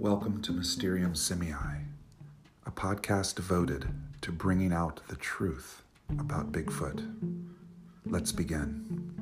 Welcome to Mysterium Simii, a podcast devoted to bringing out the truth about Bigfoot. Let's begin.